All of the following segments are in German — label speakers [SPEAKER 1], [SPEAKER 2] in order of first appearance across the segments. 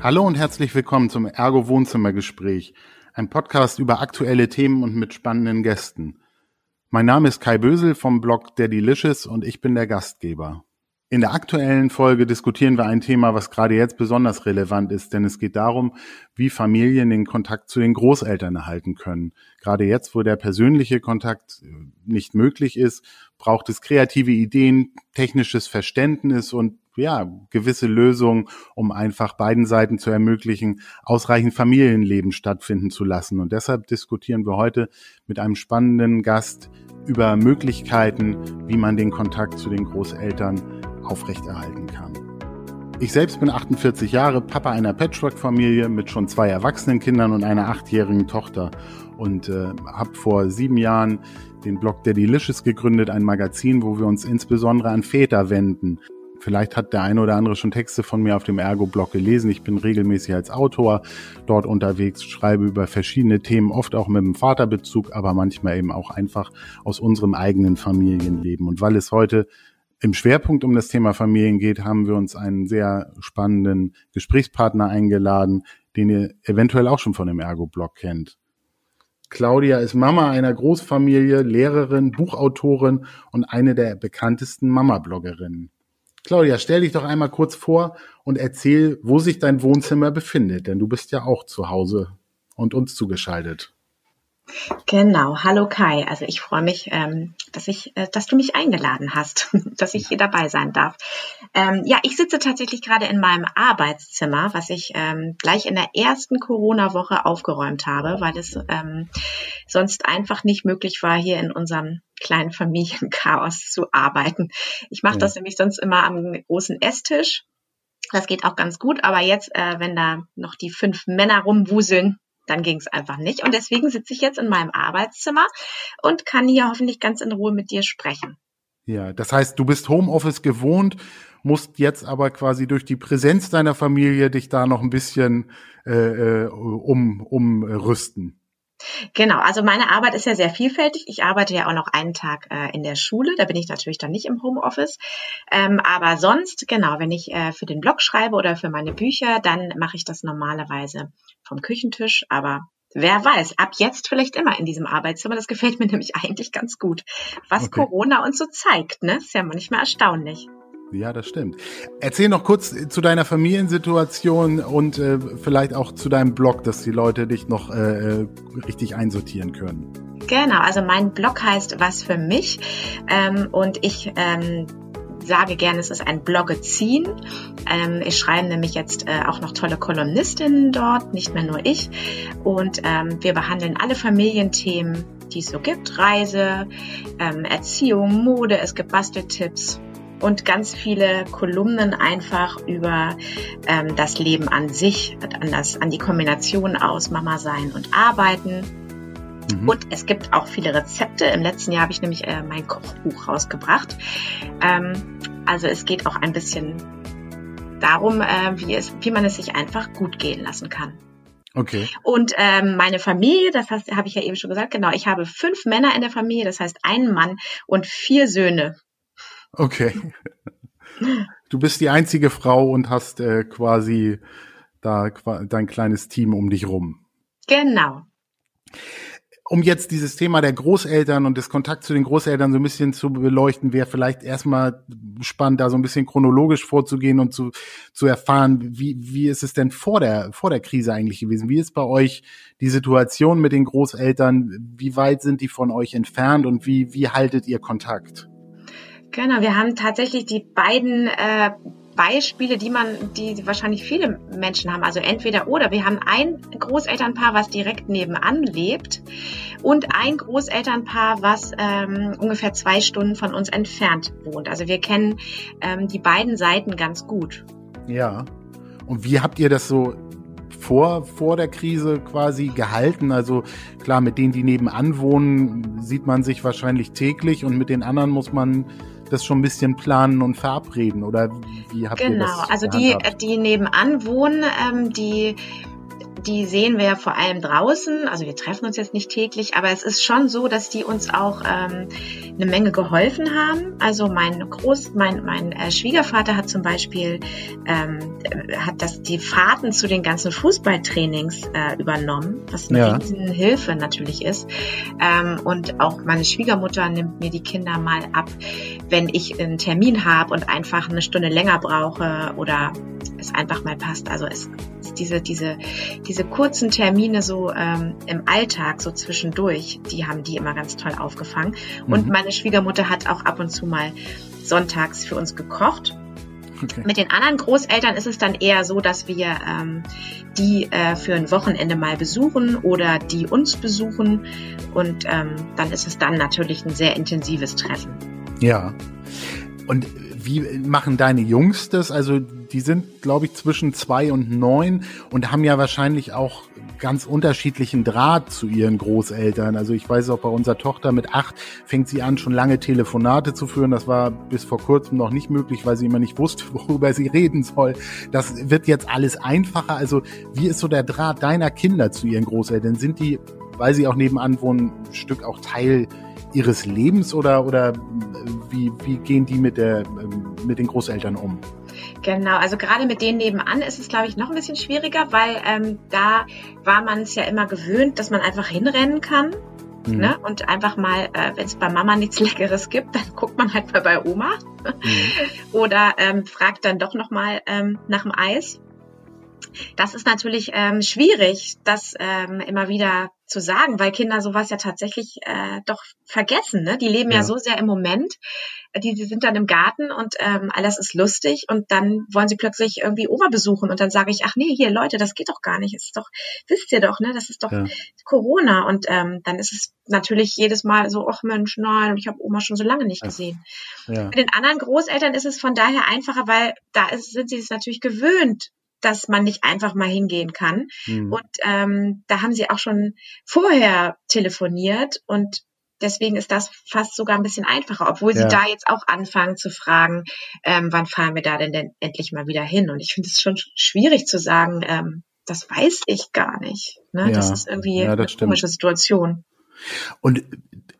[SPEAKER 1] Hallo und herzlich willkommen zum Ergo Wohnzimmergespräch, ein Podcast über aktuelle Themen und mit spannenden Gästen. Mein Name ist Kai Bösel vom Blog Der Delicious und ich bin der Gastgeber. In der aktuellen Folge diskutieren wir ein Thema, was gerade jetzt besonders relevant ist, denn es geht darum, wie Familien den Kontakt zu den Großeltern erhalten können. Gerade jetzt, wo der persönliche Kontakt äh, nicht möglich ist, braucht es kreative Ideen, technisches Verständnis und ja, gewisse Lösungen, um einfach beiden Seiten zu ermöglichen, ausreichend Familienleben stattfinden zu lassen. Und deshalb diskutieren wir heute mit einem spannenden Gast über Möglichkeiten, wie man den Kontakt zu den Großeltern aufrechterhalten kann. Ich selbst bin 48 Jahre, Papa einer Patchwork-Familie mit schon zwei erwachsenen Kindern und einer achtjährigen Tochter und äh, habe vor sieben Jahren den Blog der Delicious gegründet, ein Magazin, wo wir uns insbesondere an Väter wenden. Vielleicht hat der eine oder andere schon Texte von mir auf dem Ergo-Blog gelesen. Ich bin regelmäßig als Autor dort unterwegs, schreibe über verschiedene Themen, oft auch mit dem Vaterbezug, aber manchmal eben auch einfach aus unserem eigenen Familienleben. Und weil es heute im Schwerpunkt um das Thema Familien geht, haben wir uns einen sehr spannenden Gesprächspartner eingeladen, den ihr eventuell auch schon von dem Ergo-Blog kennt. Claudia ist Mama einer Großfamilie, Lehrerin, Buchautorin und eine der bekanntesten Mama-Bloggerinnen. Claudia, stell dich doch einmal kurz vor und erzähl, wo sich dein Wohnzimmer befindet, denn du bist ja auch zu Hause und uns zugeschaltet.
[SPEAKER 2] Genau, hallo Kai. Also ich freue mich, ähm, dass ich, äh, dass du mich eingeladen hast, dass ich hier dabei sein darf. Ähm, ja, ich sitze tatsächlich gerade in meinem Arbeitszimmer, was ich ähm, gleich in der ersten Corona-Woche aufgeräumt habe, weil es sonst einfach nicht möglich war, hier in unserem kleinen Familienchaos zu arbeiten. Ich mache das nämlich sonst immer am großen Esstisch. Das geht auch ganz gut, aber jetzt, äh, wenn da noch die fünf Männer rumwuseln, dann ging es einfach nicht. Und deswegen sitze ich jetzt in meinem Arbeitszimmer und kann hier hoffentlich ganz in Ruhe mit dir sprechen.
[SPEAKER 1] Ja, das heißt, du bist Homeoffice gewohnt, musst jetzt aber quasi durch die Präsenz deiner Familie dich da noch ein bisschen äh, äh um, umrüsten.
[SPEAKER 2] Genau, also meine Arbeit ist ja sehr vielfältig. Ich arbeite ja auch noch einen Tag äh, in der Schule, da bin ich natürlich dann nicht im Homeoffice. Ähm, aber sonst, genau, wenn ich äh, für den Blog schreibe oder für meine Bücher, dann mache ich das normalerweise vom Küchentisch. Aber wer weiß, ab jetzt vielleicht immer in diesem Arbeitszimmer. Das gefällt mir nämlich eigentlich ganz gut. Was okay. Corona uns so zeigt, ne? Ist ja manchmal erstaunlich.
[SPEAKER 1] Ja, das stimmt. Erzähl noch kurz zu deiner Familiensituation und äh, vielleicht auch zu deinem Blog, dass die Leute dich noch äh, äh, richtig einsortieren können.
[SPEAKER 2] Genau, also mein Blog heißt Was für mich ähm, und ich ähm, sage gerne, es ist ein Bloggeziehen. Ähm, ich schreibe nämlich jetzt äh, auch noch tolle Kolumnistinnen dort, nicht mehr nur ich. Und ähm, wir behandeln alle Familienthemen, die es so gibt. Reise, ähm, Erziehung, Mode, es gibt Basteltipps und ganz viele Kolumnen einfach über ähm, das Leben an sich, an, das, an die Kombination aus Mama sein und Arbeiten. Mhm. Und es gibt auch viele Rezepte. Im letzten Jahr habe ich nämlich äh, mein Kochbuch rausgebracht. Ähm, also es geht auch ein bisschen darum, äh, wie, es, wie man es sich einfach gut gehen lassen kann.
[SPEAKER 1] Okay.
[SPEAKER 2] Und ähm, meine Familie, das heißt, habe ich ja eben schon gesagt, genau, ich habe fünf Männer in der Familie, das heißt einen Mann und vier Söhne.
[SPEAKER 1] Okay. Du bist die einzige Frau und hast äh, quasi da dein kleines Team um dich rum.
[SPEAKER 2] Genau.
[SPEAKER 1] Um jetzt dieses Thema der Großeltern und des Kontakts zu den Großeltern so ein bisschen zu beleuchten, wäre vielleicht erstmal spannend, da so ein bisschen chronologisch vorzugehen und zu, zu erfahren, wie, wie ist es denn vor der, vor der Krise eigentlich gewesen? Wie ist bei euch die Situation mit den Großeltern? Wie weit sind die von euch entfernt und wie, wie haltet ihr Kontakt?
[SPEAKER 2] Genau, wir haben tatsächlich die beiden äh, Beispiele, die man, die wahrscheinlich viele Menschen haben. Also entweder oder. Wir haben ein Großelternpaar, was direkt nebenan lebt und ein Großelternpaar, was ähm, ungefähr zwei Stunden von uns entfernt wohnt. Also wir kennen ähm, die beiden Seiten ganz gut.
[SPEAKER 1] Ja. Und wie habt ihr das so vor, vor der Krise quasi gehalten? Also klar, mit denen, die nebenan wohnen, sieht man sich wahrscheinlich täglich und mit den anderen muss man das schon ein bisschen planen und verabreden oder wie habt
[SPEAKER 2] genau,
[SPEAKER 1] ihr das?
[SPEAKER 2] Genau, also die, die nebenan wohnen, ähm, die die sehen wir vor allem draußen. Also wir treffen uns jetzt nicht täglich, aber es ist schon so, dass die uns auch ähm, eine Menge geholfen haben. Also mein Groß, mein, mein äh, Schwiegervater hat zum Beispiel ähm, hat das die Fahrten zu den ganzen Fußballtrainings äh, übernommen, was eine ja. riesen Hilfe natürlich ist. Ähm, und auch meine Schwiegermutter nimmt mir die Kinder mal ab, wenn ich einen Termin habe und einfach eine Stunde länger brauche oder es einfach mal passt. Also es diese, diese, diese kurzen Termine so ähm, im Alltag, so zwischendurch, die haben die immer ganz toll aufgefangen. Mhm. Und meine Schwiegermutter hat auch ab und zu mal sonntags für uns gekocht. Okay. Mit den anderen Großeltern ist es dann eher so, dass wir ähm, die äh, für ein Wochenende mal besuchen oder die uns besuchen. Und ähm, dann ist es dann natürlich ein sehr intensives Treffen.
[SPEAKER 1] Ja. Und wie machen deine Jungs das? Also die sind, glaube ich, zwischen zwei und neun und haben ja wahrscheinlich auch ganz unterschiedlichen Draht zu ihren Großeltern. Also ich weiß auch bei unserer Tochter mit acht fängt sie an, schon lange Telefonate zu führen. Das war bis vor kurzem noch nicht möglich, weil sie immer nicht wusste, worüber sie reden soll. Das wird jetzt alles einfacher. Also wie ist so der Draht deiner Kinder zu ihren Großeltern? Sind die, weil sie auch nebenan wohnen, ein Stück auch Teil ihres Lebens oder, oder wie, wie gehen die mit, der, mit den Großeltern um?
[SPEAKER 2] Genau, also gerade mit denen nebenan ist es, glaube ich, noch ein bisschen schwieriger, weil ähm, da war man es ja immer gewöhnt, dass man einfach hinrennen kann. Mhm. Ne? Und einfach mal, äh, wenn es bei Mama nichts Leckeres gibt, dann guckt man halt mal bei Oma. Mhm. Oder ähm, fragt dann doch nochmal ähm, nach dem Eis. Das ist natürlich ähm, schwierig, das ähm, immer wieder zu sagen, weil Kinder sowas ja tatsächlich äh, doch vergessen. Ne? Die leben ja. ja so sehr im Moment. Die, die sind dann im Garten und ähm, alles ist lustig und dann wollen sie plötzlich irgendwie Oma besuchen und dann sage ich, ach nee, hier Leute, das geht doch gar nicht. Es ist doch, wisst ihr doch, ne? Das ist doch ja. Corona und ähm, dann ist es natürlich jedes Mal so, ach Mensch, nein, ich habe Oma schon so lange nicht gesehen. Ja. Bei den anderen Großeltern ist es von daher einfacher, weil da ist, sind sie es natürlich gewöhnt, dass man nicht einfach mal hingehen kann. Mhm. Und ähm, da haben sie auch schon vorher telefoniert und deswegen ist das fast sogar ein bisschen einfacher, obwohl sie ja. da jetzt auch anfangen zu fragen, ähm, wann fahren wir da denn, denn endlich mal wieder hin? Und ich finde es schon schwierig zu sagen, ähm, das weiß ich gar nicht. Ne? Ja. Das ist irgendwie ja, das eine stimmt. komische Situation.
[SPEAKER 1] Und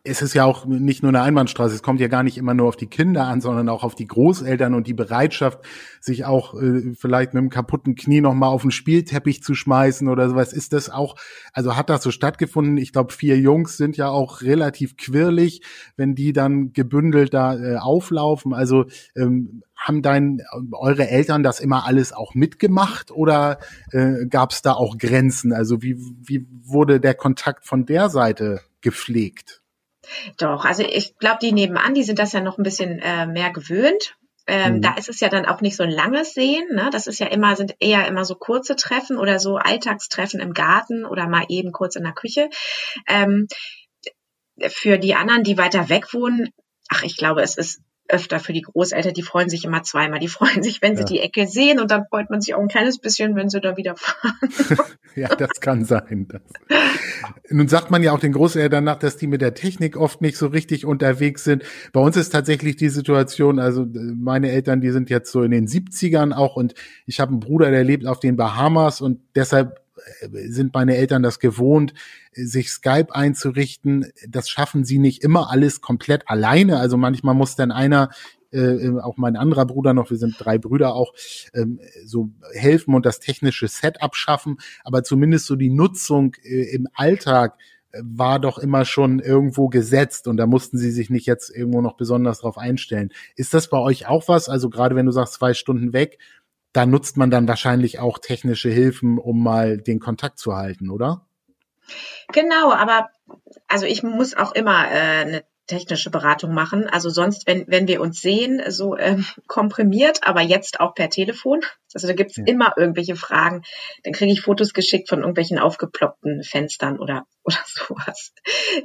[SPEAKER 1] es ist ja auch nicht nur eine Einbahnstraße, es kommt ja gar nicht immer nur auf die Kinder an, sondern auch auf die Großeltern und die Bereitschaft, sich auch äh, vielleicht mit einem kaputten Knie nochmal auf den Spielteppich zu schmeißen oder sowas. Ist das auch, also hat das so stattgefunden? Ich glaube, vier Jungs sind ja auch relativ quirlig, wenn die dann gebündelt da äh, auflaufen. Also ähm, haben dein, eure Eltern das immer alles auch mitgemacht oder äh, gab es da auch Grenzen? Also wie, wie wurde der Kontakt von der Seite gepflegt?
[SPEAKER 2] Doch, also ich glaube, die nebenan, die sind das ja noch ein bisschen äh, mehr gewöhnt. Ähm, mhm. Da ist es ja dann auch nicht so ein langes Sehen. Ne? Das ist ja immer, sind eher immer so kurze Treffen oder so Alltagstreffen im Garten oder mal eben kurz in der Küche. Ähm, für die anderen, die weiter weg wohnen, ach, ich glaube, es ist öfter für die Großeltern, die freuen sich immer zweimal. Die freuen sich, wenn sie ja. die Ecke sehen und dann freut man sich auch ein kleines bisschen, wenn sie da wieder fahren.
[SPEAKER 1] ja, das kann sein. Das. Nun sagt man ja auch den Großeltern nach, dass die mit der Technik oft nicht so richtig unterwegs sind. Bei uns ist tatsächlich die Situation, also meine Eltern, die sind jetzt so in den 70ern auch und ich habe einen Bruder, der lebt auf den Bahamas und deshalb sind meine Eltern das gewohnt, sich Skype einzurichten. Das schaffen sie nicht immer alles komplett alleine. Also manchmal muss dann einer äh, auch mein anderer Bruder noch, wir sind drei Brüder auch, ähm, so helfen und das technische Setup schaffen, aber zumindest so die Nutzung äh, im Alltag äh, war doch immer schon irgendwo gesetzt und da mussten sie sich nicht jetzt irgendwo noch besonders drauf einstellen. Ist das bei euch auch was? Also gerade wenn du sagst, zwei Stunden weg, da nutzt man dann wahrscheinlich auch technische Hilfen, um mal den Kontakt zu halten, oder?
[SPEAKER 2] Genau, aber also ich muss auch immer äh, eine technische Beratung machen. Also sonst, wenn, wenn wir uns sehen, so ähm, komprimiert, aber jetzt auch per Telefon. Also da gibt's ja. immer irgendwelche Fragen. Dann kriege ich Fotos geschickt von irgendwelchen aufgeploppten Fenstern oder, oder sowas.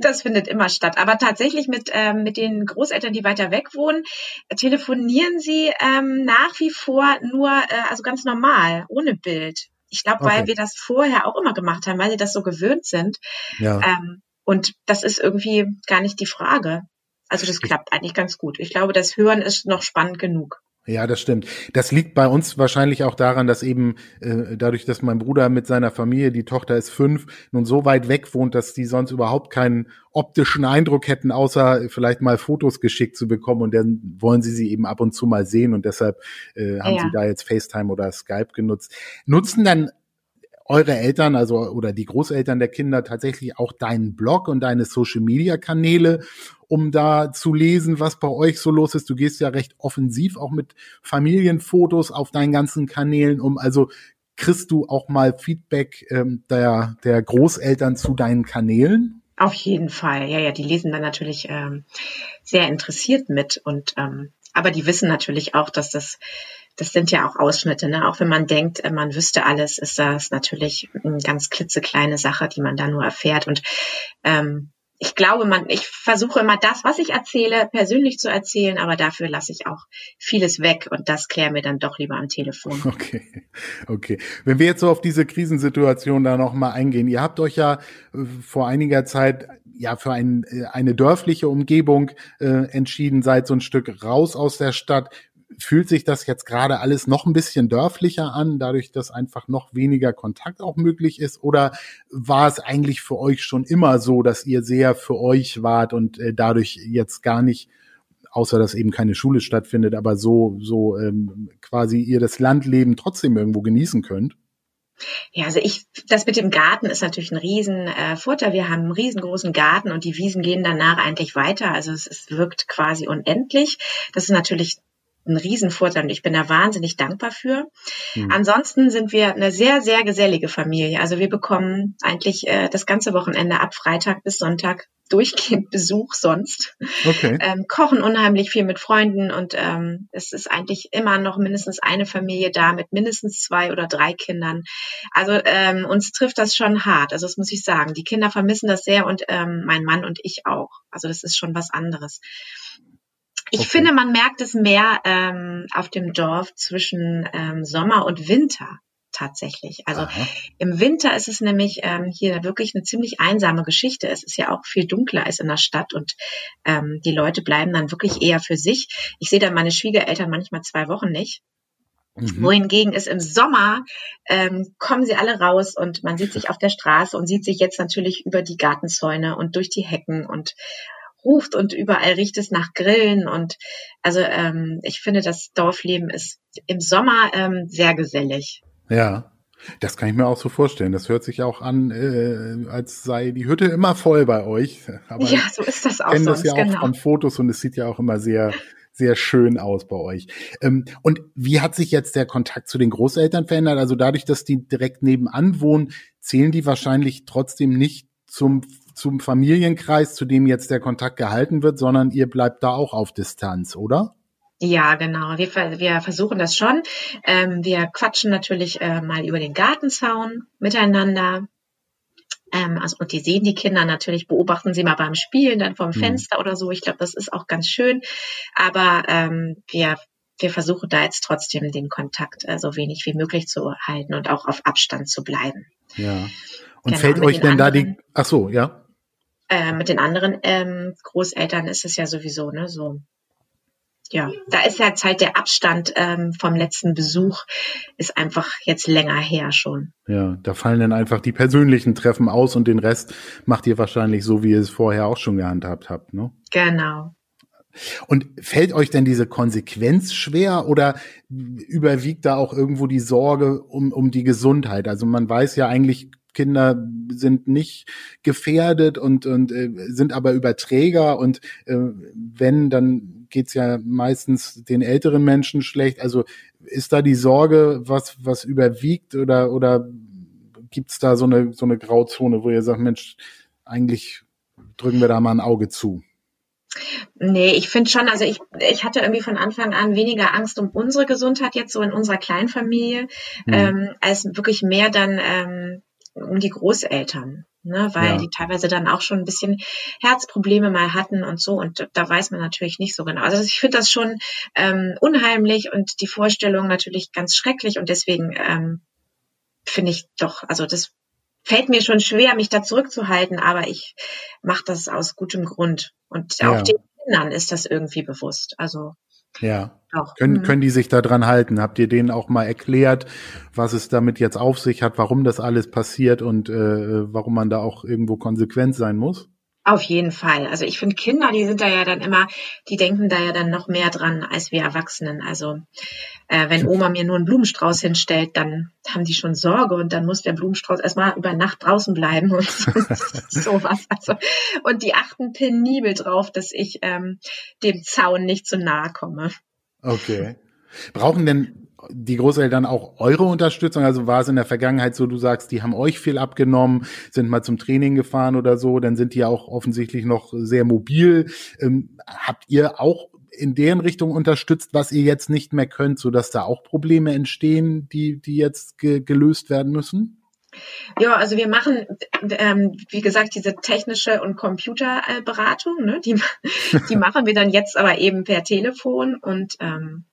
[SPEAKER 2] Das findet immer statt. Aber tatsächlich mit, ähm, mit den Großeltern, die weiter weg wohnen, telefonieren sie ähm, nach wie vor nur, äh, also ganz normal, ohne Bild. Ich glaube, okay. weil wir das vorher auch immer gemacht haben, weil sie das so gewöhnt sind. Ja. Ähm, und das ist irgendwie gar nicht die Frage. Also das klappt eigentlich ganz gut. Ich glaube, das Hören ist noch spannend genug.
[SPEAKER 1] Ja, das stimmt. Das liegt bei uns wahrscheinlich auch daran, dass eben äh, dadurch, dass mein Bruder mit seiner Familie, die Tochter ist fünf, nun so weit weg wohnt, dass die sonst überhaupt keinen optischen Eindruck hätten, außer vielleicht mal Fotos geschickt zu bekommen und dann wollen sie sie eben ab und zu mal sehen und deshalb äh, haben ja. sie da jetzt FaceTime oder Skype genutzt. Nutzen dann eure Eltern, also oder die Großeltern der Kinder tatsächlich auch deinen Blog und deine Social Media Kanäle, um da zu lesen, was bei euch so los ist. Du gehst ja recht offensiv auch mit Familienfotos auf deinen ganzen Kanälen um. Also kriegst du auch mal Feedback ähm, der, der Großeltern zu deinen Kanälen?
[SPEAKER 2] Auf jeden Fall, ja, ja, die lesen dann natürlich ähm, sehr interessiert mit und ähm, aber die wissen natürlich auch, dass das das sind ja auch Ausschnitte. Ne? Auch wenn man denkt, äh, man wüsste alles, ist das natürlich eine ganz klitzekleine Sache, die man da nur erfährt. Und ähm, ich glaube, man, ich versuche immer das, was ich erzähle, persönlich zu erzählen, aber dafür lasse ich auch vieles weg und das kläre mir dann doch lieber am Telefon.
[SPEAKER 1] Okay, okay. Wenn wir jetzt so auf diese Krisensituation da nochmal eingehen, ihr habt euch ja äh, vor einiger Zeit ja für ein, äh, eine dörfliche Umgebung äh, entschieden, seid so ein Stück raus aus der Stadt fühlt sich das jetzt gerade alles noch ein bisschen dörflicher an, dadurch, dass einfach noch weniger Kontakt auch möglich ist? Oder war es eigentlich für euch schon immer so, dass ihr sehr für euch wart und äh, dadurch jetzt gar nicht, außer dass eben keine Schule stattfindet, aber so, so ähm, quasi ihr das Landleben trotzdem irgendwo genießen könnt?
[SPEAKER 2] Ja, also ich, das mit dem Garten ist natürlich ein riesen äh, Vorteil. Wir haben einen riesengroßen Garten und die Wiesen gehen danach eigentlich weiter. Also es, es wirkt quasi unendlich. Das ist natürlich ein Riesenvorteil und ich bin da wahnsinnig dankbar für. Mhm. Ansonsten sind wir eine sehr, sehr gesellige Familie. Also wir bekommen eigentlich äh, das ganze Wochenende ab Freitag bis Sonntag durchgehend Besuch sonst. Okay. Ähm, kochen unheimlich viel mit Freunden und ähm, es ist eigentlich immer noch mindestens eine Familie da mit mindestens zwei oder drei Kindern. Also ähm, uns trifft das schon hart. Also das muss ich sagen. Die Kinder vermissen das sehr und ähm, mein Mann und ich auch. Also das ist schon was anderes. Ich okay. finde, man merkt es mehr ähm, auf dem Dorf zwischen ähm, Sommer und Winter tatsächlich. Also Aha. im Winter ist es nämlich ähm, hier wirklich eine ziemlich einsame Geschichte. Es ist ja auch viel dunkler als in der Stadt und ähm, die Leute bleiben dann wirklich eher für sich. Ich sehe dann meine Schwiegereltern manchmal zwei Wochen nicht. Mhm. Wohingegen ist im Sommer, ähm, kommen sie alle raus und man sieht sich auf der Straße und sieht sich jetzt natürlich über die Gartenzäune und durch die Hecken und ruft und überall riecht es nach Grillen und also ähm, ich finde, das Dorfleben ist im Sommer ähm, sehr gesellig.
[SPEAKER 1] Ja. Das kann ich mir auch so vorstellen. Das hört sich auch an, äh, als sei die Hütte immer voll bei euch.
[SPEAKER 2] Aber ja, so ist das auch.
[SPEAKER 1] Ich kenne das ja auch genau. von Fotos und es sieht ja auch immer sehr, sehr schön aus bei euch. Ähm, und wie hat sich jetzt der Kontakt zu den Großeltern verändert? Also dadurch, dass die direkt nebenan wohnen, zählen die wahrscheinlich trotzdem nicht zum zum Familienkreis, zu dem jetzt der Kontakt gehalten wird, sondern ihr bleibt da auch auf Distanz, oder?
[SPEAKER 2] Ja, genau. Wir, wir versuchen das schon. Ähm, wir quatschen natürlich äh, mal über den Gartenzaun miteinander. Ähm, also, und die sehen die Kinder natürlich, beobachten sie mal beim Spielen dann vom mhm. Fenster oder so. Ich glaube, das ist auch ganz schön. Aber ähm, wir, wir versuchen da jetzt trotzdem den Kontakt äh, so wenig wie möglich zu halten und auch auf Abstand zu bleiben.
[SPEAKER 1] Ja. Und genau, fällt euch denn da die, ach so, ja?
[SPEAKER 2] Äh, mit den anderen ähm, Großeltern ist es ja sowieso, ne, so. Ja, da ist jetzt halt der Abstand ähm, vom letzten Besuch ist einfach jetzt länger her schon.
[SPEAKER 1] Ja, da fallen dann einfach die persönlichen Treffen aus und den Rest macht ihr wahrscheinlich so, wie ihr es vorher auch schon gehandhabt habt, ne?
[SPEAKER 2] Genau.
[SPEAKER 1] Und fällt euch denn diese Konsequenz schwer oder überwiegt da auch irgendwo die Sorge um, um die Gesundheit? Also man weiß ja eigentlich Kinder sind nicht gefährdet und, und äh, sind aber Überträger und äh, wenn, dann geht's ja meistens den älteren Menschen schlecht. Also ist da die Sorge, was, was überwiegt oder, oder gibt's da so eine, so eine Grauzone, wo ihr sagt, Mensch, eigentlich drücken wir da mal ein Auge zu?
[SPEAKER 2] Nee, ich finde schon, also ich, ich hatte irgendwie von Anfang an weniger Angst um unsere Gesundheit jetzt so in unserer Kleinfamilie, mhm. ähm, als wirklich mehr dann ähm, um die Großeltern, ne, weil ja. die teilweise dann auch schon ein bisschen Herzprobleme mal hatten und so und da weiß man natürlich nicht so genau. Also ich finde das schon ähm, unheimlich und die Vorstellung natürlich ganz schrecklich und deswegen ähm, finde ich doch, also das fällt mir schon schwer, mich da zurückzuhalten, aber ich mache das aus gutem Grund und ja. auch den Kindern ist das irgendwie bewusst. Also
[SPEAKER 1] Ja. Doch. Können, mhm. können die sich da dran halten? Habt ihr denen auch mal erklärt, was es damit jetzt auf sich hat, warum das alles passiert und äh, warum man da auch irgendwo konsequent sein muss?
[SPEAKER 2] Auf jeden Fall. Also ich finde Kinder, die sind da ja dann immer, die denken da ja dann noch mehr dran als wir Erwachsenen. Also äh, wenn Oma mir nur einen Blumenstrauß hinstellt, dann haben die schon Sorge und dann muss der Blumenstrauß erstmal über Nacht draußen bleiben und sowas. Also, und die achten penibel drauf, dass ich ähm, dem Zaun nicht zu nahe komme.
[SPEAKER 1] Okay. Brauchen denn die Großeltern auch eure Unterstützung? Also war es in der Vergangenheit so, du sagst, die haben euch viel abgenommen, sind mal zum Training gefahren oder so, dann sind die ja auch offensichtlich noch sehr mobil. Ähm, habt ihr auch in deren Richtung unterstützt, was ihr jetzt nicht mehr könnt, sodass da auch Probleme entstehen, die, die jetzt ge gelöst werden müssen?
[SPEAKER 2] Ja, also wir machen, ähm, wie gesagt, diese technische und Computerberatung, ne, die, die machen wir dann jetzt aber eben per Telefon und ähm,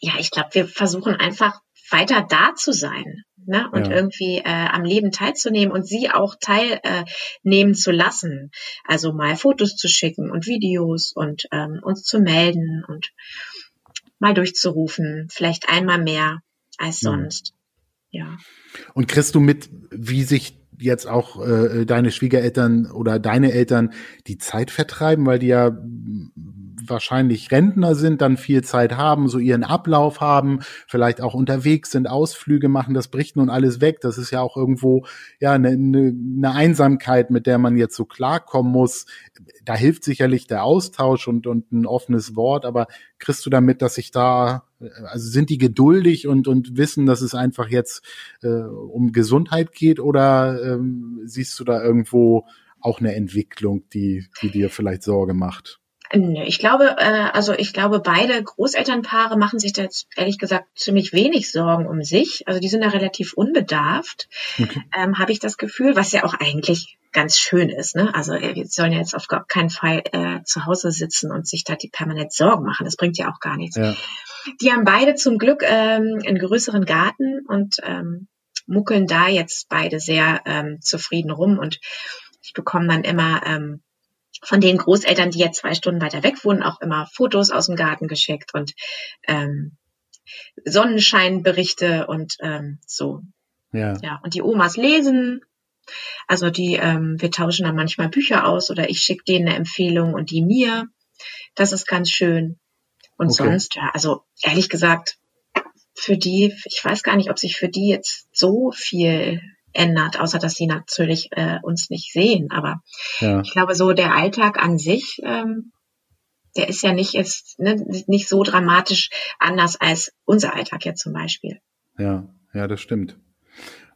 [SPEAKER 2] ja, ich glaube, wir versuchen einfach weiter da zu sein ne? und ja. irgendwie äh, am Leben teilzunehmen und sie auch teilnehmen äh, zu lassen. Also mal Fotos zu schicken und Videos und ähm, uns zu melden und mal durchzurufen, vielleicht einmal mehr als sonst. Ja.
[SPEAKER 1] Und kriegst du mit, wie sich jetzt auch äh, deine Schwiegereltern oder deine Eltern die Zeit vertreiben, weil die ja wahrscheinlich Rentner sind, dann viel Zeit haben, so ihren Ablauf haben, vielleicht auch unterwegs sind, Ausflüge machen, das bricht nun alles weg. Das ist ja auch irgendwo ja eine, eine, eine Einsamkeit, mit der man jetzt so klarkommen muss. Da hilft sicherlich der Austausch und, und ein offenes Wort, aber kriegst du damit, dass sich da, also sind die geduldig und, und wissen, dass es einfach jetzt äh, um Gesundheit geht oder ähm, siehst du da irgendwo auch eine Entwicklung, die, die dir vielleicht Sorge macht?
[SPEAKER 2] Ich glaube, äh, also ich glaube, beide Großelternpaare machen sich da jetzt ehrlich gesagt ziemlich wenig Sorgen um sich. Also die sind da relativ unbedarft, okay. ähm, habe ich das Gefühl, was ja auch eigentlich ganz schön ist. Ne? Also äh, wir sollen ja jetzt auf gar keinen Fall äh, zu Hause sitzen und sich da die permanent Sorgen machen. Das bringt ja auch gar nichts. Ja. Die haben beide zum Glück ähm, einen größeren Garten und ähm, muckeln da jetzt beide sehr ähm, zufrieden rum und ich bekomme dann immer ähm, von den Großeltern, die jetzt zwei Stunden weiter weg wohnen, auch immer Fotos aus dem Garten geschickt und ähm, Sonnenscheinberichte und ähm, so. Ja. ja. Und die Omas lesen. Also die, ähm, wir tauschen dann manchmal Bücher aus oder ich schicke denen eine Empfehlung und die mir. Das ist ganz schön. Und okay. sonst, ja, also ehrlich gesagt, für die, ich weiß gar nicht, ob sich für die jetzt so viel ändert, außer dass sie natürlich äh, uns nicht sehen. Aber ja. ich glaube, so der Alltag an sich, ähm, der ist ja nicht jetzt ne, nicht so dramatisch anders als unser Alltag jetzt zum Beispiel.
[SPEAKER 1] Ja, ja, das stimmt.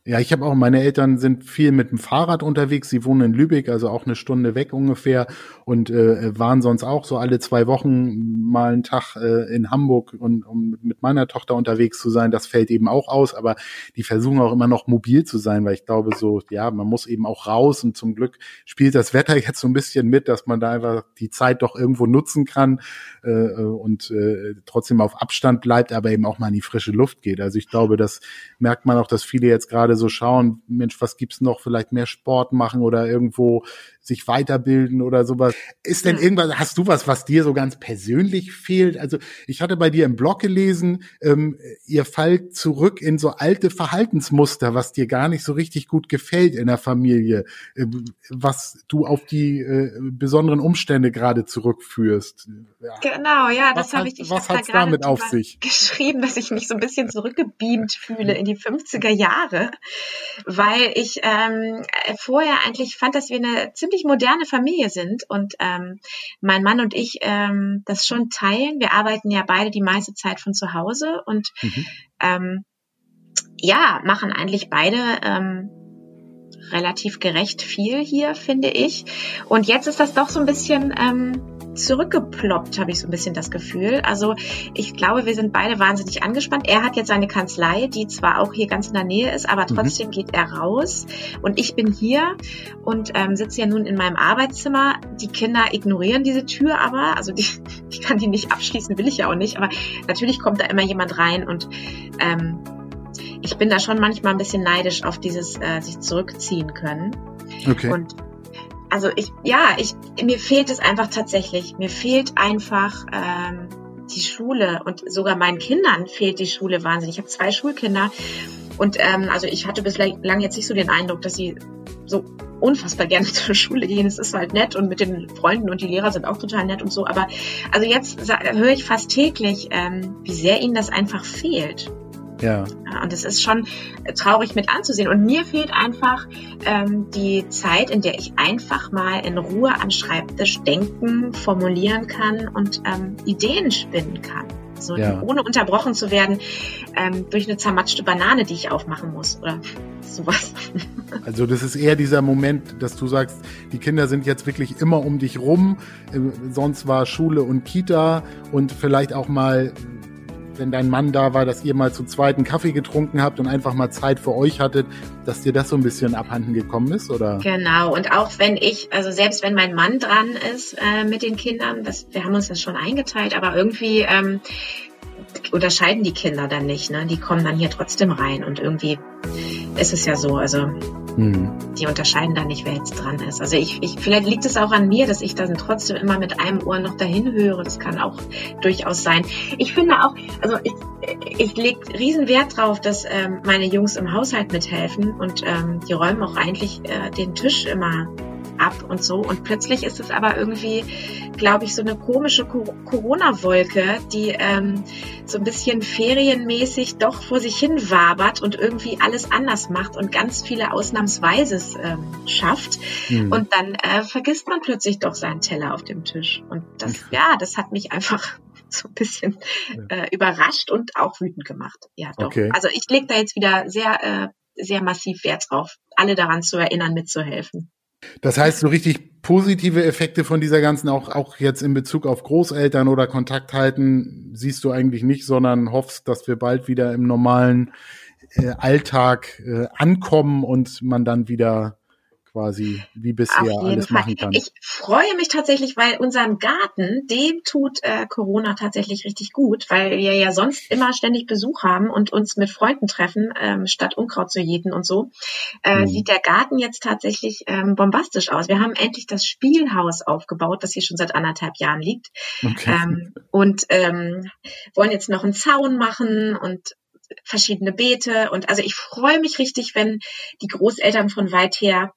[SPEAKER 1] Ja, ich habe auch, meine Eltern sind viel mit dem Fahrrad unterwegs. Sie wohnen in Lübeck, also auch eine Stunde weg ungefähr und äh, waren sonst auch so alle zwei Wochen mal einen Tag äh, in Hamburg und um mit meiner Tochter unterwegs zu sein. Das fällt eben auch aus, aber die versuchen auch immer noch mobil zu sein, weil ich glaube so, ja, man muss eben auch raus und zum Glück spielt das Wetter jetzt so ein bisschen mit, dass man da einfach die Zeit doch irgendwo nutzen kann äh, und äh, trotzdem auf Abstand bleibt, aber eben auch mal in die frische Luft geht. Also ich glaube, das merkt man auch, dass viele jetzt gerade so schauen, Mensch, was gibt's noch? Vielleicht mehr Sport machen oder irgendwo sich weiterbilden oder sowas. Ist denn irgendwas, hast du was, was dir so ganz persönlich fehlt? Also ich hatte bei dir im Blog gelesen, ähm, ihr fallt zurück in so alte Verhaltensmuster, was dir gar nicht so richtig gut gefällt in der Familie, äh, was du auf die äh, besonderen Umstände gerade zurückführst.
[SPEAKER 2] Ja. Genau, ja, das habe ich.
[SPEAKER 1] Ich was hat's da damit auf sich?
[SPEAKER 2] Geschrieben, dass ich mich so ein bisschen zurückgebeamt fühle in die 50er Jahre, weil ich ähm, vorher eigentlich fand, dass wir eine ziemlich ziemlich moderne Familie sind und ähm, mein Mann und ich ähm, das schon teilen. Wir arbeiten ja beide die meiste Zeit von zu Hause und mhm. ähm, ja, machen eigentlich beide ähm, relativ gerecht viel hier, finde ich. Und jetzt ist das doch so ein bisschen ähm, zurückgeploppt, habe ich so ein bisschen das Gefühl. Also ich glaube, wir sind beide wahnsinnig angespannt. Er hat jetzt seine Kanzlei, die zwar auch hier ganz in der Nähe ist, aber mhm. trotzdem mhm. geht er raus. Und ich bin hier und ähm, sitze ja nun in meinem Arbeitszimmer. Die Kinder ignorieren diese Tür aber, also die, ich kann die nicht abschließen, will ich ja auch nicht. Aber natürlich kommt da immer jemand rein und ähm, ich bin da schon manchmal ein bisschen neidisch auf dieses äh, sich zurückziehen können. Okay. Und also ich, ja, ich, mir fehlt es einfach tatsächlich. Mir fehlt einfach ähm, die Schule und sogar meinen Kindern fehlt die Schule wahnsinnig. Ich habe zwei Schulkinder und ähm, also ich hatte bislang jetzt nicht so den Eindruck, dass sie so unfassbar gerne zur Schule gehen. Es ist halt nett und mit den Freunden und die Lehrer sind auch total nett und so. Aber also jetzt höre ich fast täglich, ähm, wie sehr ihnen das einfach fehlt. Ja. Und es ist schon traurig mit anzusehen. Und mir fehlt einfach ähm, die Zeit, in der ich einfach mal in Ruhe am Schreibtisch denken, formulieren kann und ähm, Ideen spinnen kann. So, ja. ohne unterbrochen zu werden ähm, durch eine zermatschte Banane, die ich aufmachen muss oder sowas.
[SPEAKER 1] Also das ist eher dieser Moment, dass du sagst, die Kinder sind jetzt wirklich immer um dich rum. Äh, sonst war Schule und Kita und vielleicht auch mal wenn dein Mann da war, dass ihr mal zu zweiten Kaffee getrunken habt und einfach mal Zeit für euch hattet, dass dir das so ein bisschen abhanden gekommen ist, oder?
[SPEAKER 2] Genau. Und auch wenn ich, also selbst wenn mein Mann dran ist äh, mit den Kindern, das, wir haben uns das schon eingeteilt, aber irgendwie ähm, unterscheiden die Kinder dann nicht, ne? Die kommen dann hier trotzdem rein und irgendwie ist es ja so, also hm. die unterscheiden dann nicht, wer jetzt dran ist. Also ich, ich, vielleicht liegt es auch an mir, dass ich dann trotzdem immer mit einem Ohr noch dahin höre. Das kann auch durchaus sein. Ich finde auch, also ich, ich lege riesen Wert drauf, dass ähm, meine Jungs im Haushalt mithelfen und ähm, die räumen auch eigentlich äh, den Tisch immer ab und so. Und plötzlich ist es aber irgendwie, glaube ich, so eine komische Corona-Wolke, die ähm, so ein bisschen ferienmäßig doch vor sich hin wabert und irgendwie alles anders macht und ganz viele Ausnahmsweises ähm, schafft. Mhm. Und dann äh, vergisst man plötzlich doch seinen Teller auf dem Tisch. Und das, ja, das hat mich einfach so ein bisschen äh, überrascht und auch wütend gemacht. Ja, doch. Okay. Also ich lege da jetzt wieder sehr, äh, sehr massiv Wert drauf, alle daran zu erinnern, mitzuhelfen.
[SPEAKER 1] Das heißt, so richtig positive Effekte von dieser ganzen, auch, auch jetzt in Bezug auf Großeltern oder Kontakt halten, siehst du eigentlich nicht, sondern hoffst, dass wir bald wieder im normalen äh, Alltag äh, ankommen und man dann wieder quasi wie bisher alles Fall. machen kann.
[SPEAKER 2] Ich freue mich tatsächlich, weil unserem Garten, dem tut äh, Corona tatsächlich richtig gut, weil wir ja sonst immer ständig Besuch haben und uns mit Freunden treffen, ähm, statt Unkraut zu jäten und so, äh, mhm. sieht der Garten jetzt tatsächlich ähm, bombastisch aus. Wir haben endlich das Spielhaus aufgebaut, das hier schon seit anderthalb Jahren liegt. Okay. Ähm, und ähm, wollen jetzt noch einen Zaun machen und verschiedene Beete und also ich freue mich richtig, wenn die Großeltern von weit her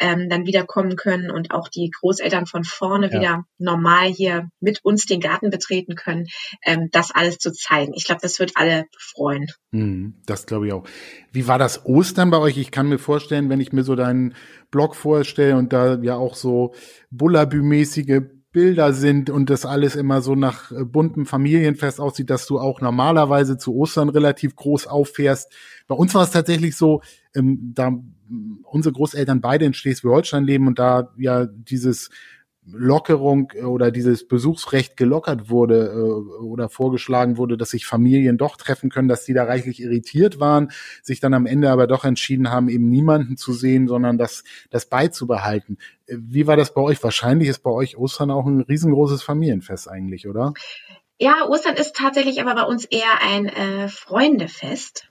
[SPEAKER 2] ähm, dann wieder kommen können und auch die Großeltern von vorne ja. wieder normal hier mit uns den Garten betreten können, ähm, das alles zu zeigen. Ich glaube, das wird alle freuen.
[SPEAKER 1] Hm, das glaube ich auch. Wie war das Ostern bei euch? Ich kann mir vorstellen, wenn ich mir so deinen Blog vorstelle und da ja auch so Bullabü-mäßige Bilder sind und das alles immer so nach äh, buntem Familienfest aussieht, dass du auch normalerweise zu Ostern relativ groß auffährst. Bei uns war es tatsächlich so, ähm, da unsere Großeltern beide in Schleswig-Holstein leben und da ja dieses Lockerung oder dieses Besuchsrecht gelockert wurde äh, oder vorgeschlagen wurde, dass sich Familien doch treffen können, dass die da reichlich irritiert waren, sich dann am Ende aber doch entschieden haben, eben niemanden zu sehen, sondern das, das beizubehalten. Äh, wie war das bei euch? Wahrscheinlich ist bei euch Ostern auch ein riesengroßes Familienfest eigentlich, oder?
[SPEAKER 2] Ja, Ostern ist tatsächlich aber bei uns eher ein äh, Freundefest.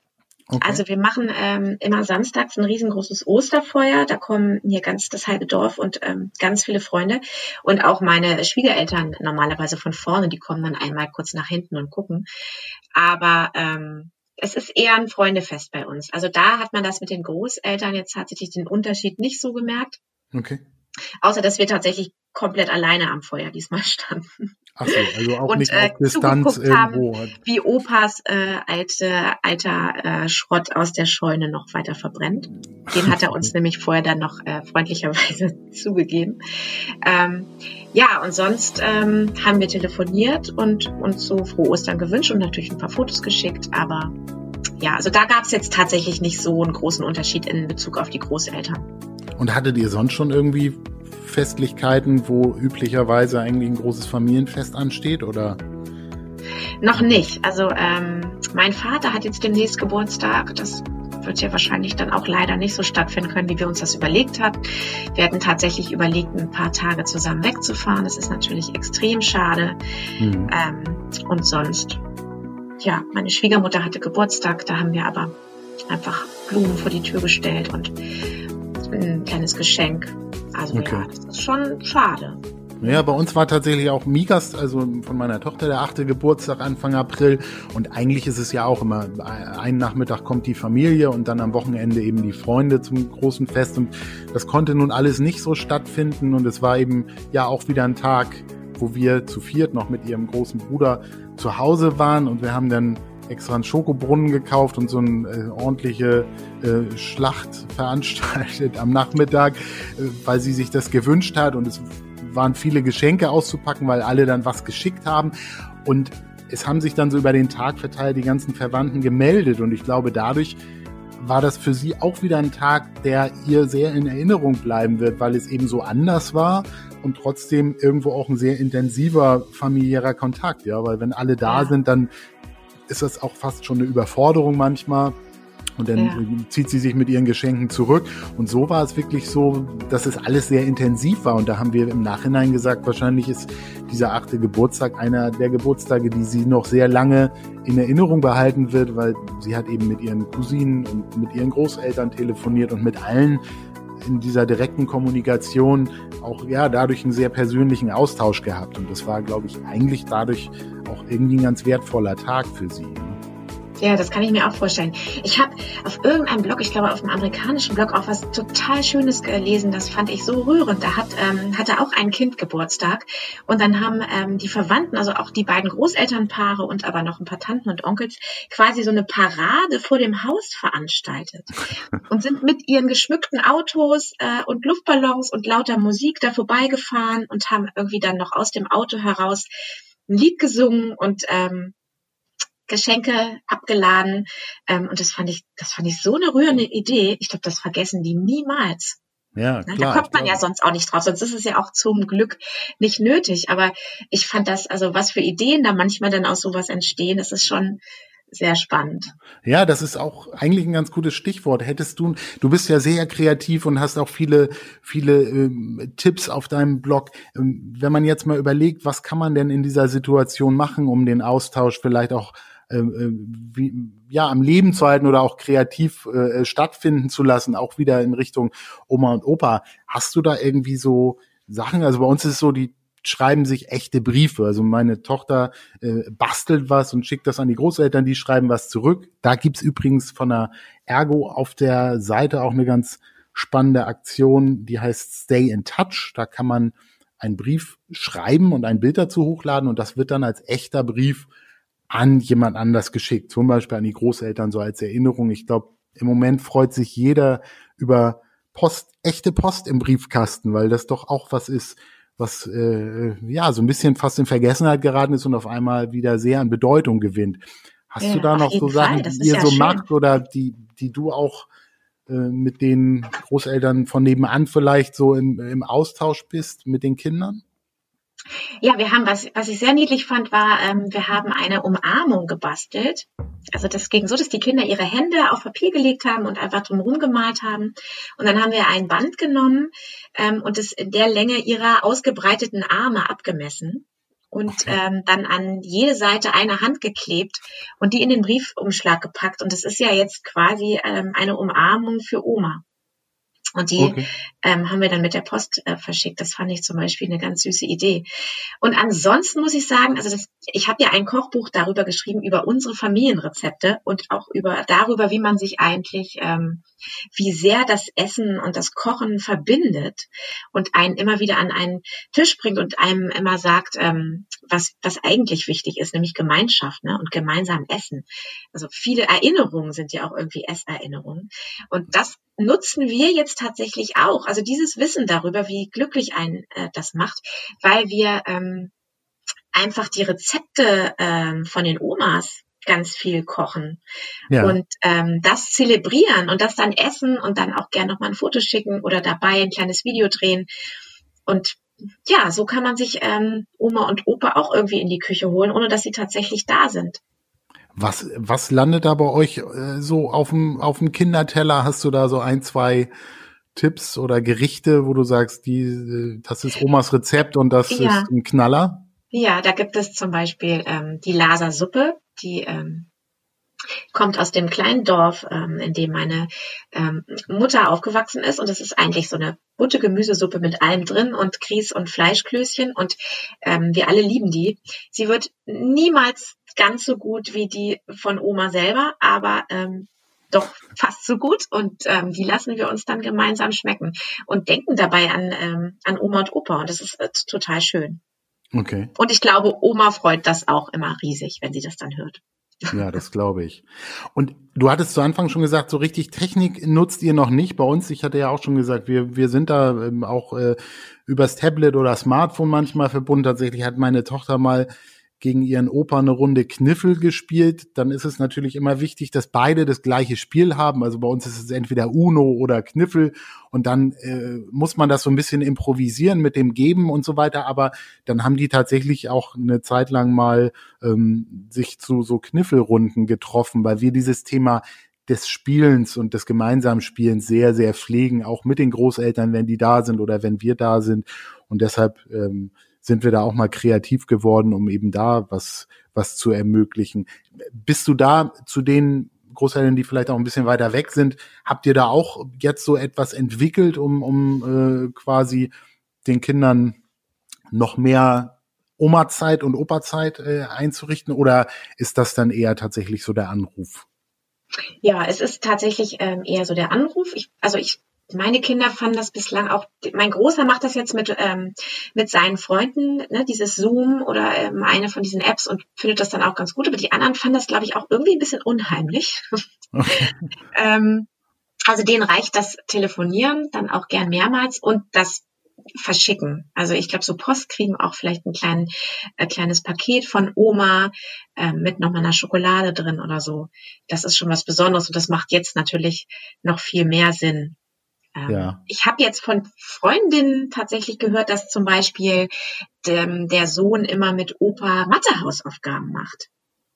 [SPEAKER 2] Okay. Also wir machen ähm, immer samstags ein riesengroßes Osterfeuer. Da kommen hier ganz das halbe Dorf und ähm, ganz viele Freunde. Und auch meine Schwiegereltern normalerweise von vorne, die kommen dann einmal kurz nach hinten und gucken. Aber ähm, es ist eher ein Freundefest bei uns. Also da hat man das mit den Großeltern jetzt tatsächlich den Unterschied nicht so gemerkt. Okay. Außer dass wir tatsächlich komplett alleine am Feuer diesmal standen.
[SPEAKER 1] Ach so, also auch und, nicht äh, auf Distanz irgendwo.
[SPEAKER 2] Haben, wie Opas äh, alte, alter äh, Schrott aus der Scheune noch weiter verbrennt. Den hat er uns nämlich vorher dann noch äh, freundlicherweise zugegeben. Ähm, ja, und sonst ähm, haben wir telefoniert und uns so frohe Ostern gewünscht und natürlich ein paar Fotos geschickt, aber ja, also da gab es jetzt tatsächlich nicht so einen großen Unterschied in Bezug auf die Großeltern.
[SPEAKER 1] Und hattet ihr sonst schon irgendwie Festlichkeiten, wo üblicherweise eigentlich ein großes Familienfest ansteht, oder?
[SPEAKER 2] Noch nicht. Also ähm, mein Vater hat jetzt demnächst Geburtstag. Das wird ja wahrscheinlich dann auch leider nicht so stattfinden können, wie wir uns das überlegt hatten. Wir hatten tatsächlich überlegt, ein paar Tage zusammen wegzufahren. Das ist natürlich extrem schade. Mhm. Ähm, und sonst, ja, meine Schwiegermutter hatte Geburtstag. Da haben wir aber einfach Blumen vor die Tür gestellt und ein kleines Geschenk. Also okay. ja, das ist schon schade.
[SPEAKER 1] Ja, bei uns war tatsächlich auch Mikas, also von meiner Tochter, der achte Geburtstag Anfang April. Und eigentlich ist es ja auch immer, einen Nachmittag kommt die Familie und dann am Wochenende eben die Freunde zum großen Fest. Und das konnte nun alles nicht so stattfinden. Und es war eben ja auch wieder ein Tag, wo wir zu viert noch mit ihrem großen Bruder zu Hause waren. Und wir haben dann extra einen Schokobrunnen gekauft und so eine äh, ordentliche äh, Schlacht veranstaltet am Nachmittag, äh, weil sie sich das gewünscht hat. Und es waren viele Geschenke auszupacken, weil alle dann was geschickt haben. Und es haben sich dann so über den Tag verteilt die ganzen Verwandten gemeldet. Und ich glaube dadurch war das für sie auch wieder ein Tag, der ihr sehr in Erinnerung bleiben wird, weil es eben so anders war und trotzdem irgendwo auch ein sehr intensiver familiärer Kontakt, ja, weil wenn alle da sind, dann ist das auch fast schon eine Überforderung manchmal. Und dann ja. zieht sie sich mit ihren Geschenken zurück. Und so war es wirklich so, dass es alles sehr intensiv war. Und da haben wir im Nachhinein gesagt, wahrscheinlich ist dieser achte Geburtstag einer der Geburtstage, die sie noch sehr lange in Erinnerung behalten wird, weil sie hat eben mit ihren Cousinen und mit ihren Großeltern telefoniert und mit allen in dieser direkten Kommunikation auch ja dadurch einen sehr persönlichen Austausch gehabt. Und das war, glaube ich, eigentlich dadurch auch irgendwie ein ganz wertvoller Tag für sie.
[SPEAKER 2] Ja, das kann ich mir auch vorstellen. Ich habe auf irgendeinem Blog, ich glaube auf einem amerikanischen Blog, auch was total Schönes gelesen. Das fand ich so rührend. Da hat, ähm, hatte auch ein Kind Geburtstag und dann haben ähm, die Verwandten, also auch die beiden Großelternpaare und aber noch ein paar Tanten und Onkels, quasi so eine Parade vor dem Haus veranstaltet und sind mit ihren geschmückten Autos äh, und Luftballons und lauter Musik da vorbeigefahren und haben irgendwie dann noch aus dem Auto heraus ein Lied gesungen und ähm, Geschenke abgeladen. Ähm, und das fand ich, das fand ich so eine rührende Idee. Ich glaube, das vergessen die niemals.
[SPEAKER 1] Ja,
[SPEAKER 2] klar.
[SPEAKER 1] Da
[SPEAKER 2] kommt man ja sonst auch nicht drauf, sonst ist es ja auch zum Glück nicht nötig. Aber ich fand das, also was für Ideen da manchmal dann aus sowas entstehen, das ist schon sehr spannend.
[SPEAKER 1] Ja, das ist auch eigentlich ein ganz gutes Stichwort. Hättest du, du bist ja sehr kreativ und hast auch viele, viele ähm, Tipps auf deinem Blog. Ähm, wenn man jetzt mal überlegt, was kann man denn in dieser Situation machen, um den Austausch vielleicht auch äh, wie, ja, am Leben zu halten oder auch kreativ äh, stattfinden zu lassen, auch wieder in Richtung Oma und Opa. Hast du da irgendwie so Sachen? Also bei uns ist es so, die schreiben sich echte Briefe. Also meine Tochter äh, bastelt was und schickt das an die Großeltern, die schreiben was zurück. Da gibt's übrigens von der Ergo auf der Seite auch eine ganz spannende Aktion, die heißt Stay in Touch. Da kann man einen Brief schreiben und ein Bild dazu hochladen und das wird dann als echter Brief an jemand anders geschickt, zum Beispiel an die Großeltern so als Erinnerung. Ich glaube, im Moment freut sich jeder über Post, echte Post im Briefkasten, weil das doch auch was ist, was äh, ja so ein bisschen fast in Vergessenheit geraten ist und auf einmal wieder sehr an Bedeutung gewinnt. Hast ja, du da noch so Sachen, die ihr ja so schön. macht oder die, die du auch äh, mit den Großeltern von nebenan vielleicht so im, im Austausch bist mit den Kindern?
[SPEAKER 2] Ja, wir haben, was, was ich sehr niedlich fand, war, ähm, wir haben eine Umarmung gebastelt. Also das ging so, dass die Kinder ihre Hände auf Papier gelegt haben und einfach drumherum gemalt haben. Und dann haben wir ein Band genommen ähm, und es in der Länge ihrer ausgebreiteten Arme abgemessen und ähm, dann an jede Seite eine Hand geklebt und die in den Briefumschlag gepackt. Und das ist ja jetzt quasi ähm, eine Umarmung für Oma. Und die okay. ähm, haben wir dann mit der Post äh, verschickt. Das fand ich zum Beispiel eine ganz süße Idee. Und ansonsten muss ich sagen, also das, ich habe ja ein Kochbuch darüber geschrieben, über unsere Familienrezepte und auch über darüber, wie man sich eigentlich, ähm, wie sehr das Essen und das Kochen verbindet und einen immer wieder an einen Tisch bringt und einem immer sagt, ähm, was, was eigentlich wichtig ist, nämlich Gemeinschaft ne, und gemeinsam Essen. Also viele Erinnerungen sind ja auch irgendwie Esserinnerungen. Und das nutzen wir jetzt tatsächlich auch. Also dieses Wissen darüber, wie glücklich ein äh, das macht, weil wir ähm, einfach die Rezepte ähm, von den Omas ganz viel kochen ja. und ähm, das zelebrieren und das dann essen und dann auch gern noch mal ein Foto schicken oder dabei ein kleines Video drehen und ja, so kann man sich ähm, Oma und Opa auch irgendwie in die Küche holen, ohne dass sie tatsächlich da sind.
[SPEAKER 1] Was, was landet da bei euch äh, so auf dem, auf dem Kinderteller? Hast du da so ein, zwei Tipps oder Gerichte, wo du sagst, die, äh, das ist Omas Rezept und das ja. ist ein Knaller?
[SPEAKER 2] Ja, da gibt es zum Beispiel ähm, die Lasersuppe, die ähm, kommt aus dem kleinen Dorf, ähm, in dem meine ähm, Mutter aufgewachsen ist. Und es ist eigentlich so eine bunte Gemüsesuppe mit allem drin und Grieß und Fleischklößchen. Und ähm, wir alle lieben die. Sie wird niemals ganz so gut wie die von Oma selber, aber ähm, doch fast so gut und ähm, die lassen wir uns dann gemeinsam schmecken und denken dabei an, ähm, an Oma und Opa und das ist äh, total schön.
[SPEAKER 1] Okay.
[SPEAKER 2] Und ich glaube, Oma freut das auch immer riesig, wenn sie das dann hört.
[SPEAKER 1] Ja, das glaube ich. Und du hattest zu Anfang schon gesagt, so richtig Technik nutzt ihr noch nicht. Bei uns, ich hatte ja auch schon gesagt, wir, wir sind da ähm, auch äh, übers Tablet oder Smartphone manchmal verbunden. Tatsächlich hat meine Tochter mal gegen ihren Opa eine Runde Kniffel gespielt, dann ist es natürlich immer wichtig, dass beide das gleiche Spiel haben. Also bei uns ist es entweder Uno oder Kniffel und dann äh, muss man das so ein bisschen improvisieren mit dem Geben und so weiter. Aber dann haben die tatsächlich auch eine Zeit lang mal ähm, sich zu so Kniffelrunden getroffen, weil wir dieses Thema des Spielens und des gemeinsamen Spielens sehr, sehr pflegen, auch mit den Großeltern, wenn die da sind oder wenn wir da sind. Und deshalb ähm, sind wir da auch mal kreativ geworden, um eben da was, was zu ermöglichen. Bist du da zu den Großeltern, die vielleicht auch ein bisschen weiter weg sind, habt ihr da auch jetzt so etwas entwickelt, um, um äh, quasi den Kindern noch mehr Oma-Zeit und Opa-Zeit äh, einzurichten oder ist das dann eher tatsächlich so der Anruf?
[SPEAKER 2] Ja, es ist tatsächlich ähm, eher so der Anruf. Ich, also ich meine Kinder fanden das bislang auch, mein Großer macht das jetzt mit, ähm, mit seinen Freunden, ne, dieses Zoom oder ähm, eine von diesen Apps und findet das dann auch ganz gut. Aber die anderen fanden das, glaube ich, auch irgendwie ein bisschen unheimlich. Okay. ähm, also denen reicht das Telefonieren dann auch gern mehrmals und das verschicken. Also ich glaube, so Post kriegen auch vielleicht ein klein, äh, kleines Paket von Oma äh, mit nochmal einer Schokolade drin oder so. Das ist schon was Besonderes und das macht jetzt natürlich noch viel mehr Sinn. Ähm, ja. Ich habe jetzt von Freundinnen tatsächlich gehört, dass zum Beispiel dem, der Sohn immer mit Opa Mathehausaufgaben macht.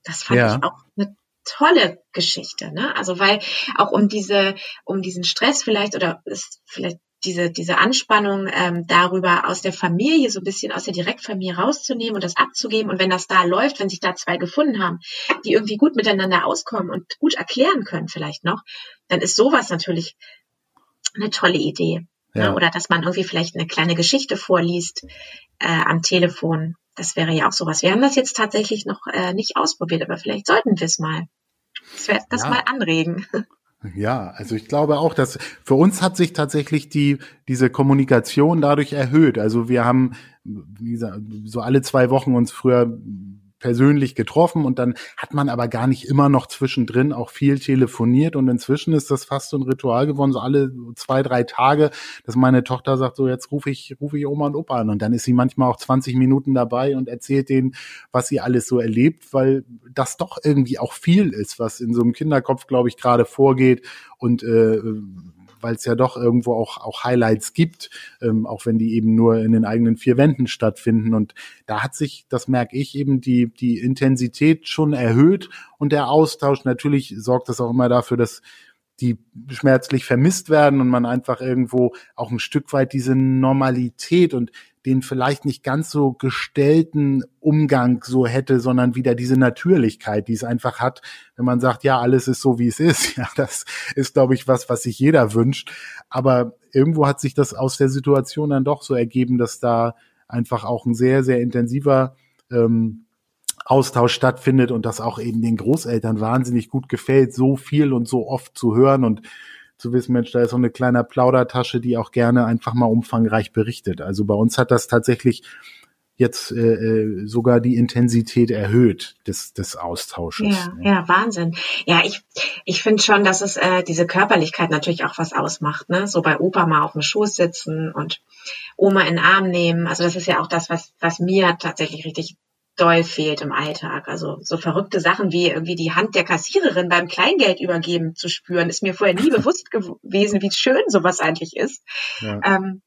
[SPEAKER 2] Das fand ja. ich auch eine tolle Geschichte, ne? Also weil auch um diese, um diesen Stress vielleicht oder ist vielleicht diese, diese Anspannung ähm, darüber aus der Familie, so ein bisschen aus der Direktfamilie rauszunehmen und das abzugeben. Und wenn das da läuft, wenn sich da zwei gefunden haben, die irgendwie gut miteinander auskommen und gut erklären können vielleicht noch, dann ist sowas natürlich eine tolle Idee. Ne? Ja. Oder dass man irgendwie vielleicht eine kleine Geschichte vorliest äh, am Telefon. Das wäre ja auch sowas. Wir haben das jetzt tatsächlich noch äh, nicht ausprobiert, aber vielleicht sollten wir es mal. Das, wär, das ja. mal anregen.
[SPEAKER 1] Ja, also ich glaube auch, dass für uns hat sich tatsächlich die diese Kommunikation dadurch erhöht. Also wir haben wie gesagt, so alle zwei Wochen uns früher persönlich getroffen und dann hat man aber gar nicht immer noch zwischendrin auch viel telefoniert. Und inzwischen ist das fast so ein Ritual geworden, so alle zwei, drei Tage, dass meine Tochter sagt, so jetzt rufe ich, rufe ich Oma und Opa an. Und dann ist sie manchmal auch 20 Minuten dabei und erzählt denen, was sie alles so erlebt, weil das doch irgendwie auch viel ist, was in so einem Kinderkopf, glaube ich, gerade vorgeht. Und äh, weil es ja doch irgendwo auch, auch Highlights gibt, ähm, auch wenn die eben nur in den eigenen vier Wänden stattfinden. Und da hat sich, das merke ich, eben die, die Intensität schon erhöht und der Austausch. Natürlich sorgt das auch immer dafür, dass die schmerzlich vermisst werden und man einfach irgendwo auch ein Stück weit diese Normalität und den vielleicht nicht ganz so gestellten Umgang so hätte, sondern wieder diese Natürlichkeit, die es einfach hat, wenn man sagt, ja, alles ist so, wie es ist. Ja, das ist, glaube ich, was, was sich jeder wünscht. Aber irgendwo hat sich das aus der Situation dann doch so ergeben, dass da einfach auch ein sehr, sehr intensiver ähm, Austausch stattfindet und das auch eben den Großeltern wahnsinnig gut gefällt, so viel und so oft zu hören und zu wissen, Mensch, da ist so eine kleine Plaudertasche, die auch gerne einfach mal umfangreich berichtet. Also bei uns hat das tatsächlich jetzt äh, äh, sogar die Intensität erhöht des, des Austausches.
[SPEAKER 2] Ja, ne? ja, Wahnsinn. Ja, ich, ich finde schon, dass es äh, diese Körperlichkeit natürlich auch was ausmacht. Ne? So bei Opa mal auf dem Schoß sitzen und Oma in den Arm nehmen. Also das ist ja auch das, was, was mir tatsächlich richtig doll fehlt im Alltag. Also so verrückte Sachen wie irgendwie die Hand der Kassiererin beim Kleingeld übergeben zu spüren, ist mir vorher nie bewusst gewesen, wie schön sowas eigentlich ist. Ja. Ähm,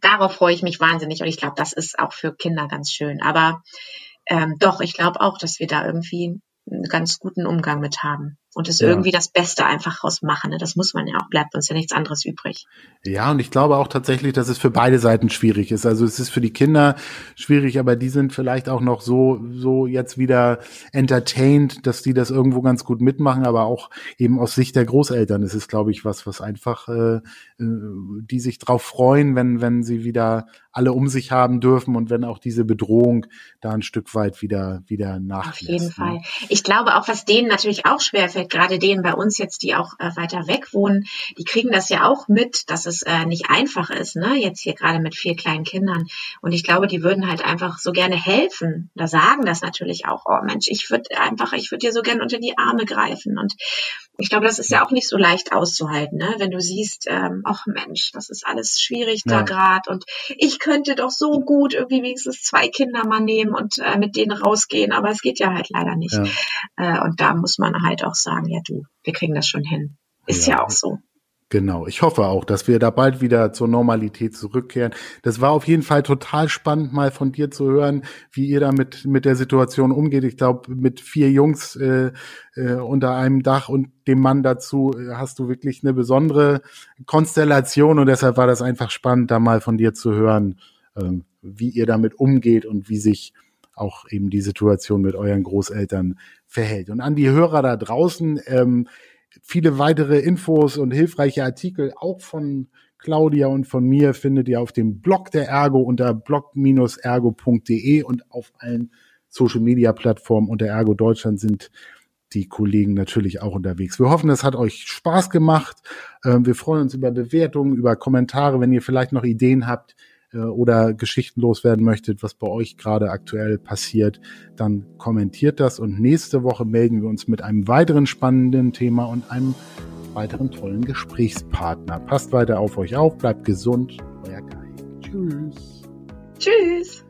[SPEAKER 2] darauf freue ich mich wahnsinnig und ich glaube, das ist auch für Kinder ganz schön. Aber ähm, doch, ich glaube auch, dass wir da irgendwie einen ganz guten Umgang mit haben. Und es ja. irgendwie das Beste einfach rausmachen. Ne? Das muss man ja auch, bleibt uns ja nichts anderes übrig.
[SPEAKER 1] Ja, und ich glaube auch tatsächlich, dass es für beide Seiten schwierig ist. Also es ist für die Kinder schwierig, aber die sind vielleicht auch noch so, so jetzt wieder entertained, dass die das irgendwo ganz gut mitmachen, aber auch eben aus Sicht der Großeltern ist es, glaube ich, was, was einfach, äh, äh, die sich drauf freuen, wenn, wenn sie wieder alle um sich haben dürfen und wenn auch diese Bedrohung da ein Stück weit wieder, wieder nachlässt.
[SPEAKER 2] Auf jeden ne? Fall. Ich glaube auch, was denen natürlich auch schwerfällt, gerade denen bei uns jetzt, die auch äh, weiter weg wohnen, die kriegen das ja auch mit, dass es äh, nicht einfach ist, ne? Jetzt hier gerade mit vier kleinen Kindern. Und ich glaube, die würden halt einfach so gerne helfen. Da sagen das natürlich auch, oh Mensch, ich würde einfach, ich würde dir so gerne unter die Arme greifen. Und ich glaube, das ist ja auch nicht so leicht auszuhalten, ne? wenn du siehst, ähm, ach Mensch, das ist alles schwierig ja. da gerade und ich könnte doch so gut irgendwie wenigstens zwei Kinder mal nehmen und äh, mit denen rausgehen, aber es geht ja halt leider nicht. Ja. Äh, und da muss man halt auch sagen, ja du, wir kriegen das schon hin. Ist ja, ja auch so.
[SPEAKER 1] Genau, ich hoffe auch, dass wir da bald wieder zur Normalität zurückkehren. Das war auf jeden Fall total spannend, mal von dir zu hören, wie ihr da mit, mit der Situation umgeht. Ich glaube, mit vier Jungs äh, äh, unter einem Dach und dem Mann dazu äh, hast du wirklich eine besondere Konstellation und deshalb war das einfach spannend, da mal von dir zu hören, äh, wie ihr damit umgeht und wie sich auch eben die Situation mit euren Großeltern verhält. Und an die Hörer da draußen, ähm, Viele weitere Infos und hilfreiche Artikel auch von Claudia und von mir findet ihr auf dem Blog der Ergo unter blog-ergo.de und auf allen Social Media Plattformen unter Ergo Deutschland sind die Kollegen natürlich auch unterwegs. Wir hoffen, es hat euch Spaß gemacht. Ähm, wir freuen uns über Bewertungen, über Kommentare, wenn ihr vielleicht noch Ideen habt, äh, oder Geschichten loswerden möchtet, was bei euch gerade aktuell passiert, dann kommentiert das und nächste Woche melden wir uns mit einem weiteren spannenden Thema und einem weiteren tollen Gesprächspartner. Passt weiter auf euch auf, bleibt gesund, euer Kai. Tschüss.
[SPEAKER 2] Tschüss.